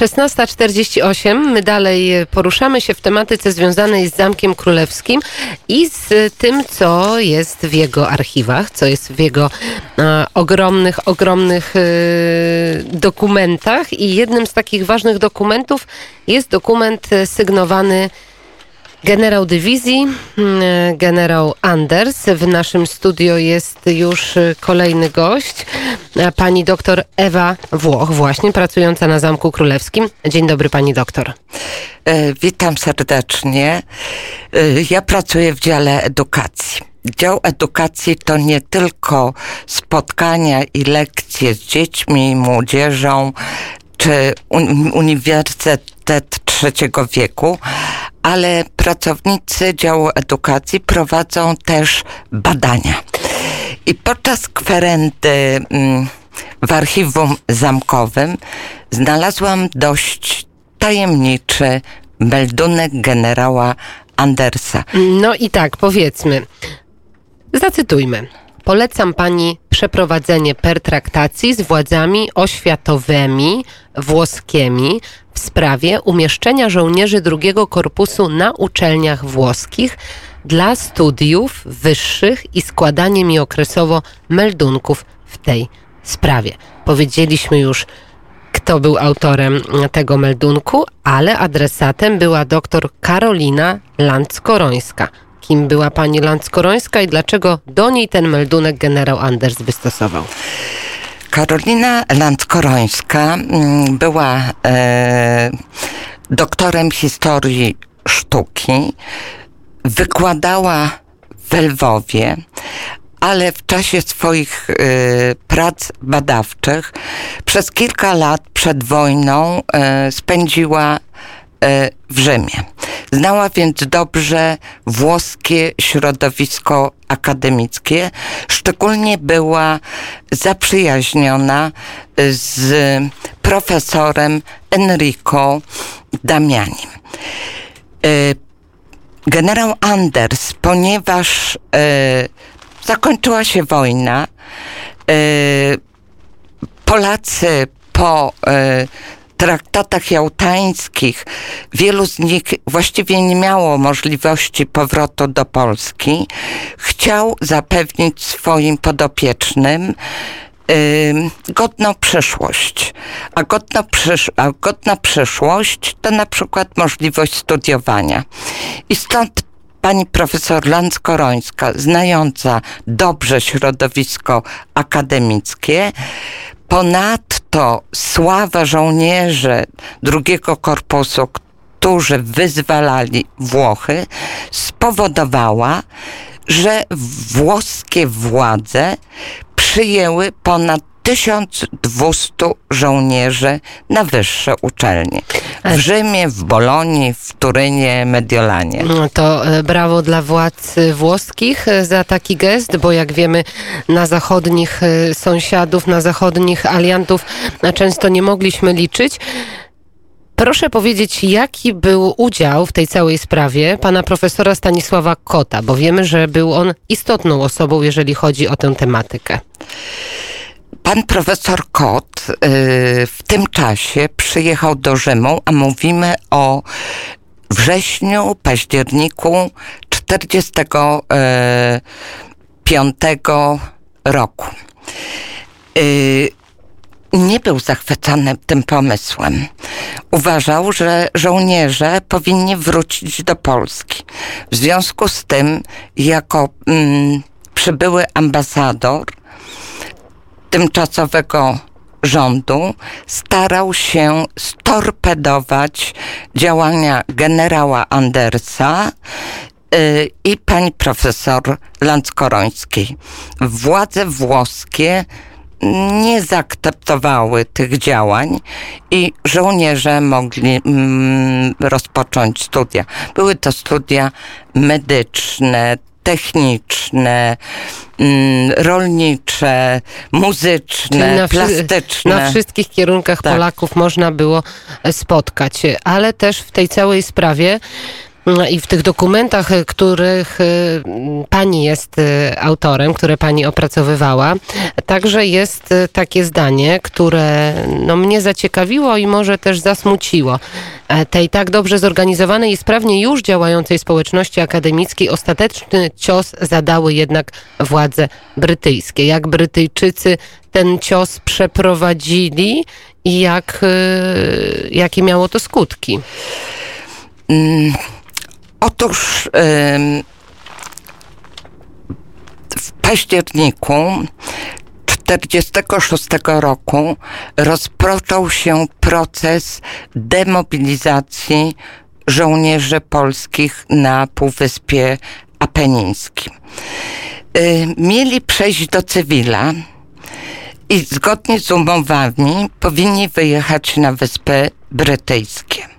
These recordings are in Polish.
16.48. My dalej poruszamy się w tematyce związanej z Zamkiem Królewskim i z tym, co jest w jego archiwach, co jest w jego e, ogromnych, ogromnych e, dokumentach. I jednym z takich ważnych dokumentów jest dokument sygnowany Generał dywizji, mm, generał Anders. W naszym studio jest już kolejny gość, pani doktor Ewa Włoch, właśnie pracująca na Zamku Królewskim. Dzień dobry, pani doktor. E, witam serdecznie. E, ja pracuję w dziale edukacji. Dział edukacji to nie tylko spotkania i lekcje z dziećmi młodzieżą, czy Uniwersytet Trzeciego Wieku, ale pracownicy działu edukacji prowadzą też badania. I podczas kwerendy mm, w archiwum zamkowym znalazłam dość tajemniczy meldunek generała Andersa. No i tak, powiedzmy. Zacytujmy. Polecam pani przeprowadzenie pertraktacji z władzami oświatowymi włoskimi w sprawie umieszczenia żołnierzy drugiego korpusu na uczelniach włoskich dla studiów wyższych i składanie mi okresowo meldunków w tej sprawie. Powiedzieliśmy już, kto był autorem tego meldunku, ale adresatem była dr Karolina Landskorońska. Kim była pani Landskorońska i dlaczego do niej ten meldunek generał Anders wystosował? Karolina Landkorońska mm, była e, doktorem historii sztuki, wykładała w Lwowie, ale w czasie swoich y, prac badawczych przez kilka lat przed wojną y, spędziła E, w Rzymie. Znała więc dobrze włoskie środowisko akademickie. Szczególnie była zaprzyjaźniona z profesorem Enrico Damianim. E, generał Anders, ponieważ e, zakończyła się wojna, Polacy po traktatach jałtańskich wielu z nich właściwie nie miało możliwości powrotu do Polski, chciał zapewnić swoim podopiecznym godną przyszłość. A godna, przysz a godna przyszłość to na przykład możliwość studiowania. I stąd pani profesor Lanskorońska, znająca dobrze środowisko akademickie, Ponadto sława żołnierzy drugiego korpusu, którzy wyzwalali Włochy, spowodowała, że włoskie władze przyjęły ponad 1200 żołnierzy na wyższe uczelnie. W Rzymie, w Bolonii, w Turynie, Mediolanie. No to e, brawo dla władz włoskich e, za taki gest, bo jak wiemy na zachodnich e, sąsiadów, na zachodnich aliantów często nie mogliśmy liczyć. Proszę powiedzieć, jaki był udział w tej całej sprawie pana profesora Stanisława Kota, bo wiemy, że był on istotną osobą, jeżeli chodzi o tę tematykę. Pan profesor Kot y, w tym czasie przyjechał do Rzymu, a mówimy o wrześniu, październiku 45 roku. Y, nie był zachwycony tym pomysłem. Uważał, że żołnierze powinni wrócić do Polski. W związku z tym, jako mm, przybyły ambasador, tymczasowego rządu starał się storpedować działania generała Andersa yy, i pani profesor Landskorońskiej. Władze włoskie nie zaakceptowały tych działań i żołnierze mogli mm, rozpocząć studia. Były to studia medyczne, techniczne, mm, rolnicze, muzyczne, na plastyczne. Na wszystkich kierunkach tak. Polaków można było spotkać, ale też w tej całej sprawie I w tych dokumentach, y, których y, pani jest y, autorem, które pani opracowywała, także jest takie zdanie, które no, mnie zaciekawiło i może też zasmuciło. E, tej tak dobrze zorganizowanej i sprawnie już działającej społeczności akademickiej ostateczny cios zadały jednak władze brytyjskie. Jak Brytyjczycy ten cios przeprowadzili i jak, jakie miało to skutki? Mm Otóż w październiku 1946 roku rozpoczął się proces demobilizacji żołnierzy polskich na Półwyspie Apenińskim. Mieli przejść do cywila i zgodnie z umowami powinni wyjechać na Wyspy Brytyjskie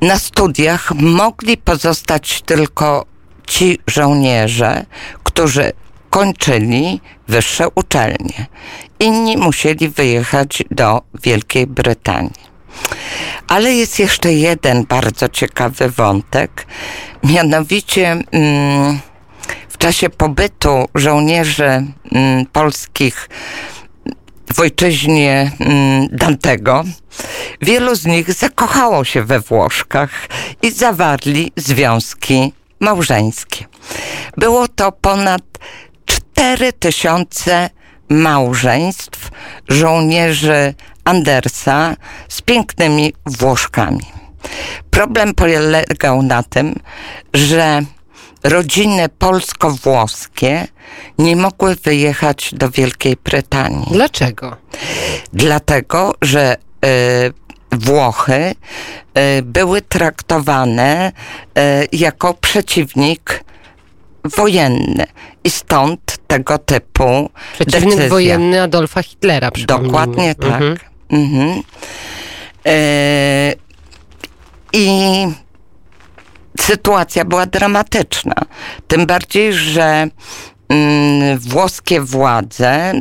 na studiach mogli pozostać tylko ci żołnierze, którzy kończyli wyższe uczelnie. Inni musieli wyjechać do Wielkiej Brytanii. Ale jest jeszcze jeden bardzo ciekawy wątek, mianowicie mm, w czasie pobytu żołnierzy mm, polskich w ojczyźnie mm, Dantego, wielu z nich zakochało się we Włoszkach i zawarli związki małżeńskie. Było to ponad 4 tysiące małżeństw żołnierzy Andersa z pięknymi Włoszkami. Problem polegał na tym, że rodziny polsko-włoskie nie mogły wyjechać do Wielkiej Brytanii. Dlaczego? Dlatego, że y, Włochy y, były traktowane y, jako przeciwnik wojenny i stąd tego typu Przeciwnik decyzja. wojenny Adolfa Hitlera. Dokładnie tak. Mhm. Mhm. I sytuacja była dramatyczna. Tym bardziej, że mm, włoskie władze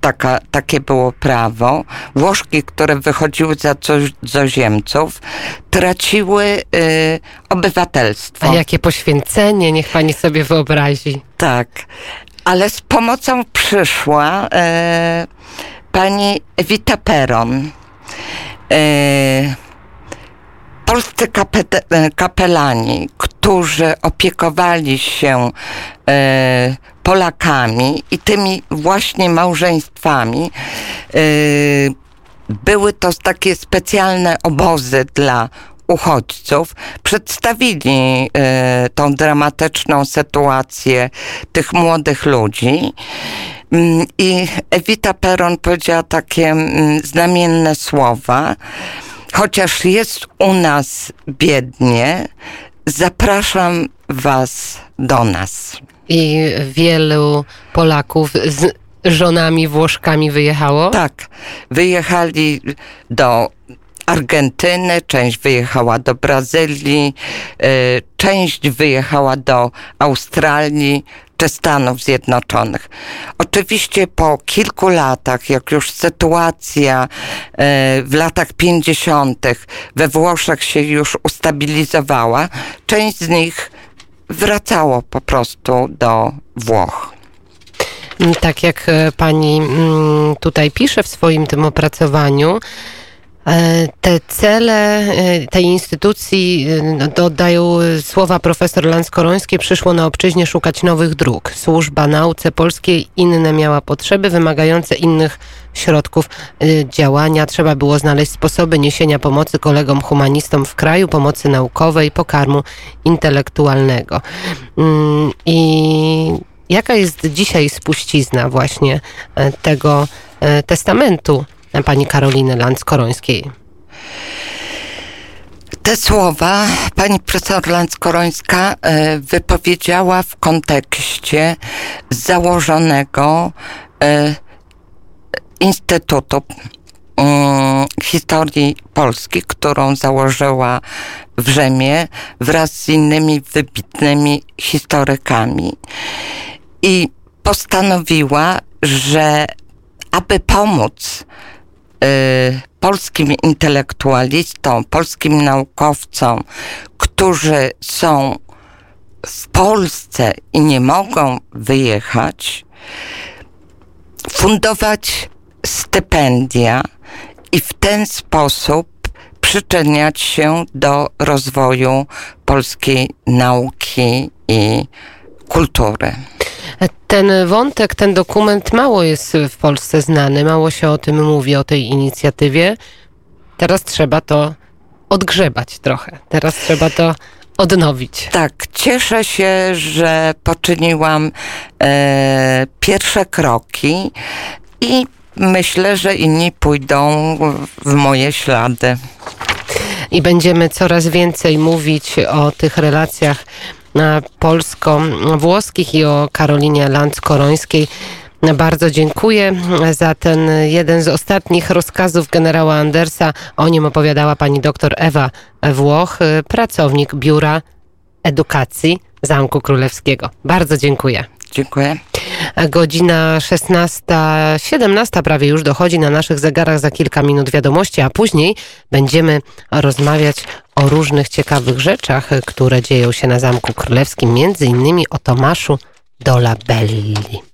taka, takie było prawo. Włoszki, które wychodziły za cudzoziemców, traciły y, obywatelstwo. A jakie poświęcenie, niech pani sobie wyobrazi. Tak, ale z pomocą przyszła y, pani Evita Peron. Y, polscy e, kapelani, którzy opiekowali się e, Polakami i tymi właśnie małżeństwami, e, były to takie specjalne obozy dla uchodźców, przedstawili tą dramatyczną sytuację tych młodych ludzi. Mm, I Ewita Peron powiedziała takie mm, znamienne słowa chociaż jest u nas biednie, zapraszam Was do nas. I wielu Polaków z żonami Włoszkami wyjechało? Tak, wyjechali do Argentyny, część wyjechała do Brazylii, y, część wyjechała do Australii, czy Stanów Zjednoczonych. Oczywiście po kilku latach, jak już sytuacja e, w latach 50. we Włoszech się już ustabilizowała, część z nich wracało po prostu do Włoch. Tak jak e, pani mm, tutaj pisze w swoim tym opracowaniu, te cele e, tej instytucji e, dodają słowa profesor Lanskorońskiej. Przyszło na obczyźnie szukać nowych dróg. Służba nauce polskiej inne miała potrzeby wymagające innych środków działania. Trzeba było znaleźć sposoby niesienia pomocy kolegom humanistom w kraju, pomocy naukowej, pokarmu intelektualnego. Mm, I jaka jest dzisiaj spuścizna właśnie tego testamentu pani Karoliny Lanz-Korońskiej. Te słowa pani profesor Lanz-Korońska e, wypowiedziała w kontekście założonego e, Instytutu mm, Historii Polski, którą założyła w Rzymie wraz z innymi wybitnymi historykami. I postanowiła, że aby pomóc polskim intelektualistom, polskim naukowcom, którzy są w Polsce i nie mogą wyjechać, fundować stypendia i w ten sposób przyczyniać się do rozwoju polskiej nauki i kultury. Ten wątek, ten dokument mało jest w Polsce znany, mało się o tym mówi, o tej inicjatywie. Teraz trzeba to odgrzebać trochę. Teraz trzeba to odnowić. Tak, cieszę się, że poczyniłam e, pierwsze kroki i myślę, że inni pójdą w moje ślady. I będziemy coraz więcej mówić o tych relacjach polsko-włoskich i o Karolinie Land-Korońskiej. Bardzo dziękuję za ten jeden z ostatnich rozkazów generała Andersa. O nim opowiadała pani doktor Ewa Włoch, pracownik Biura Edukacji Zamku Królewskiego. Bardzo dziękuję. Dziękuję. Godzina 16, 17 prawie już dochodzi na naszych zegarach za kilka minut wiadomości, a później będziemy rozmawiać o różnych ciekawych rzeczach, które dzieją się na Zamku Królewskim, między innymi o Tomaszu Dolabelli.